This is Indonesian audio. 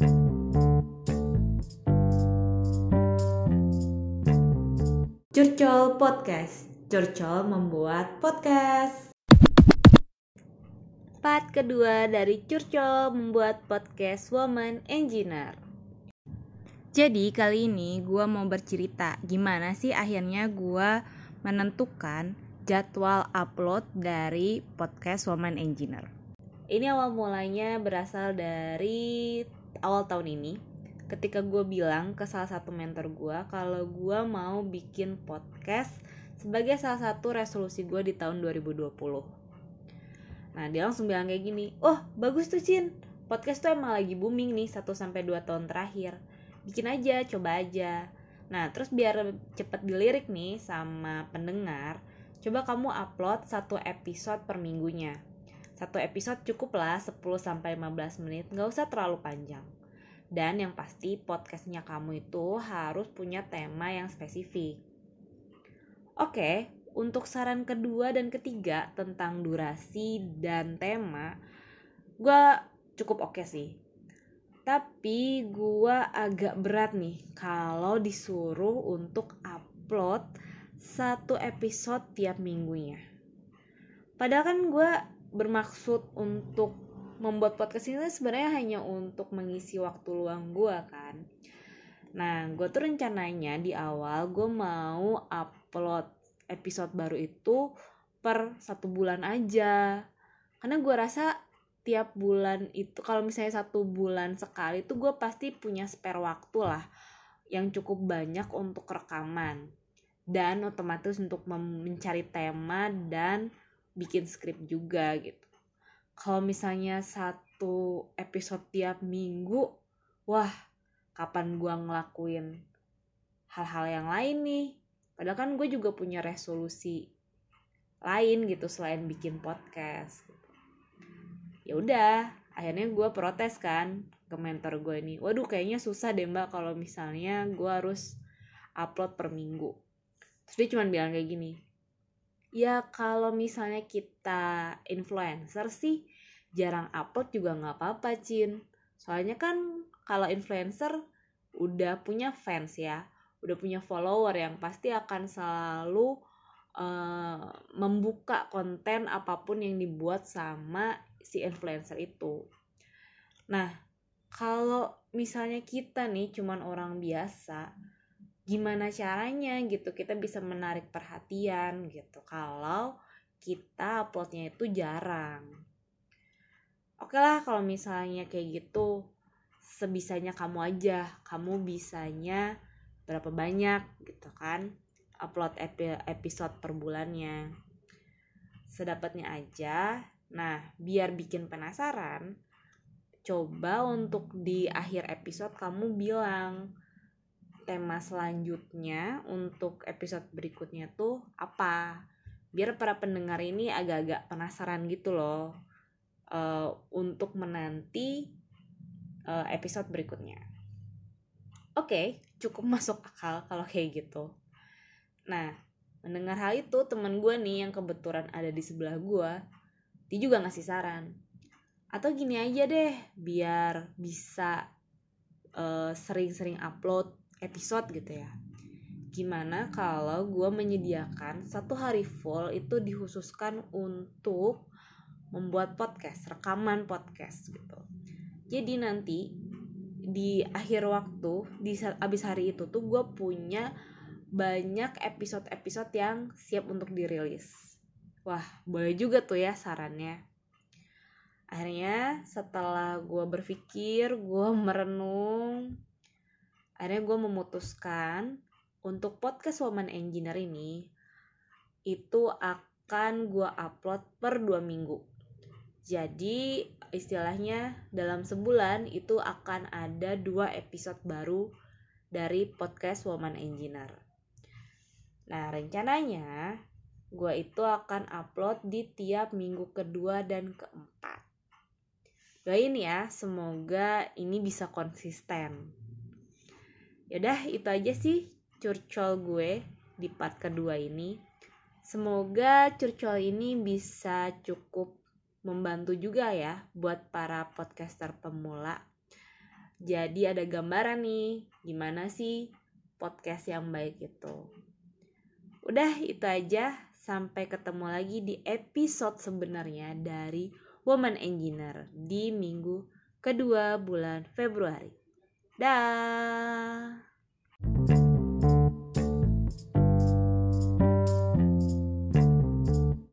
Curcol Podcast. Curcol membuat podcast. Part kedua dari Curcol membuat podcast Woman Engineer. Jadi kali ini gue mau bercerita gimana sih akhirnya gue menentukan jadwal upload dari podcast Woman Engineer. Ini awal mulanya berasal dari awal tahun ini ketika gue bilang ke salah satu mentor gue kalau gue mau bikin podcast sebagai salah satu resolusi gue di tahun 2020. Nah dia langsung bilang kayak gini, oh bagus tuh Cin, podcast tuh emang lagi booming nih 1-2 tahun terakhir. Bikin aja, coba aja. Nah terus biar cepet dilirik nih sama pendengar, coba kamu upload satu episode per minggunya. Satu episode cukup lah 10-15 menit, nggak usah terlalu panjang dan yang pasti podcastnya kamu itu harus punya tema yang spesifik. Oke, untuk saran kedua dan ketiga tentang durasi dan tema, gue cukup oke sih. Tapi gue agak berat nih kalau disuruh untuk upload satu episode tiap minggunya. Padahal kan gue bermaksud untuk membuat podcast ini sebenarnya hanya untuk mengisi waktu luang gue kan. Nah gue tuh rencananya di awal gue mau upload episode baru itu per satu bulan aja. Karena gue rasa tiap bulan itu kalau misalnya satu bulan sekali tuh gue pasti punya spare waktu lah yang cukup banyak untuk rekaman dan otomatis untuk mencari tema dan bikin skrip juga gitu. Kalau misalnya satu episode tiap minggu wah kapan gue ngelakuin hal-hal yang lain nih? Padahal kan gue juga punya resolusi lain gitu selain bikin podcast gitu. ya udah akhirnya gue protes kan ke mentor gue ini waduh kayaknya susah deh mbak kalau misalnya gue harus upload per minggu. Terus dia cuma bilang kayak gini ya kalau misalnya kita influencer sih jarang upload juga nggak apa-apa Cin. Soalnya kan kalau influencer udah punya fans ya udah punya follower yang pasti akan selalu uh, membuka konten apa pun yang dibuat sama si influencer itu. Nah kalau misalnya kita nih cuman orang biasa gimana caranya gitu kita bisa menarik perhatian gitu kalau kita uploadnya itu jarang. Oke lah kalau misalnya kayak gitu sebisanya kamu aja kamu bisanya berapa banyak gitu kan upload episode per bulannya. Sedapatnya aja. Nah biar bikin penasaran coba untuk di akhir episode kamu bilang tema selanjutnya untuk episode berikutnya tuh apa? Biar para pendengar ini agak-agak penasaran gitu loh uh, untuk menanti uh, episode berikutnya. Oke okay, cukup masuk akal kalau kayak gitu. Nah mendengar hal itu teman gue nih yang kebetulan ada di sebelah gue dia juga ngasih saran. Atau gini aja deh biar bisa eh, sering-sering uh, upload episode gitu ya. Gimana kalau gue menyediakan satu hari full itu dikhususkan untuk membuat podcast rekaman podcast gitu. Jadi nanti di akhir waktu di abis hari itu tuh gue punya banyak episode-episode yang siap untuk dirilis. Wah boleh juga tuh ya sarannya. Akhirnya setelah gue berpikir gue merenung akhirnya gue memutuskan untuk podcast Woman Engineer ini itu akan gue upload per dua minggu. Jadi istilahnya dalam sebulan itu akan ada dua episode baru dari podcast Woman Engineer. Nah rencananya gue itu akan upload di tiap minggu kedua dan keempat. Doain ya semoga ini bisa konsisten Yaudah itu aja sih curcol gue di part kedua ini. Semoga curcol ini bisa cukup membantu juga ya buat para podcaster pemula. Jadi ada gambaran nih, gimana sih podcast yang baik itu. Udah itu aja, sampai ketemu lagi di episode sebenarnya dari Woman Engineer di minggu kedua bulan Februari. Dah.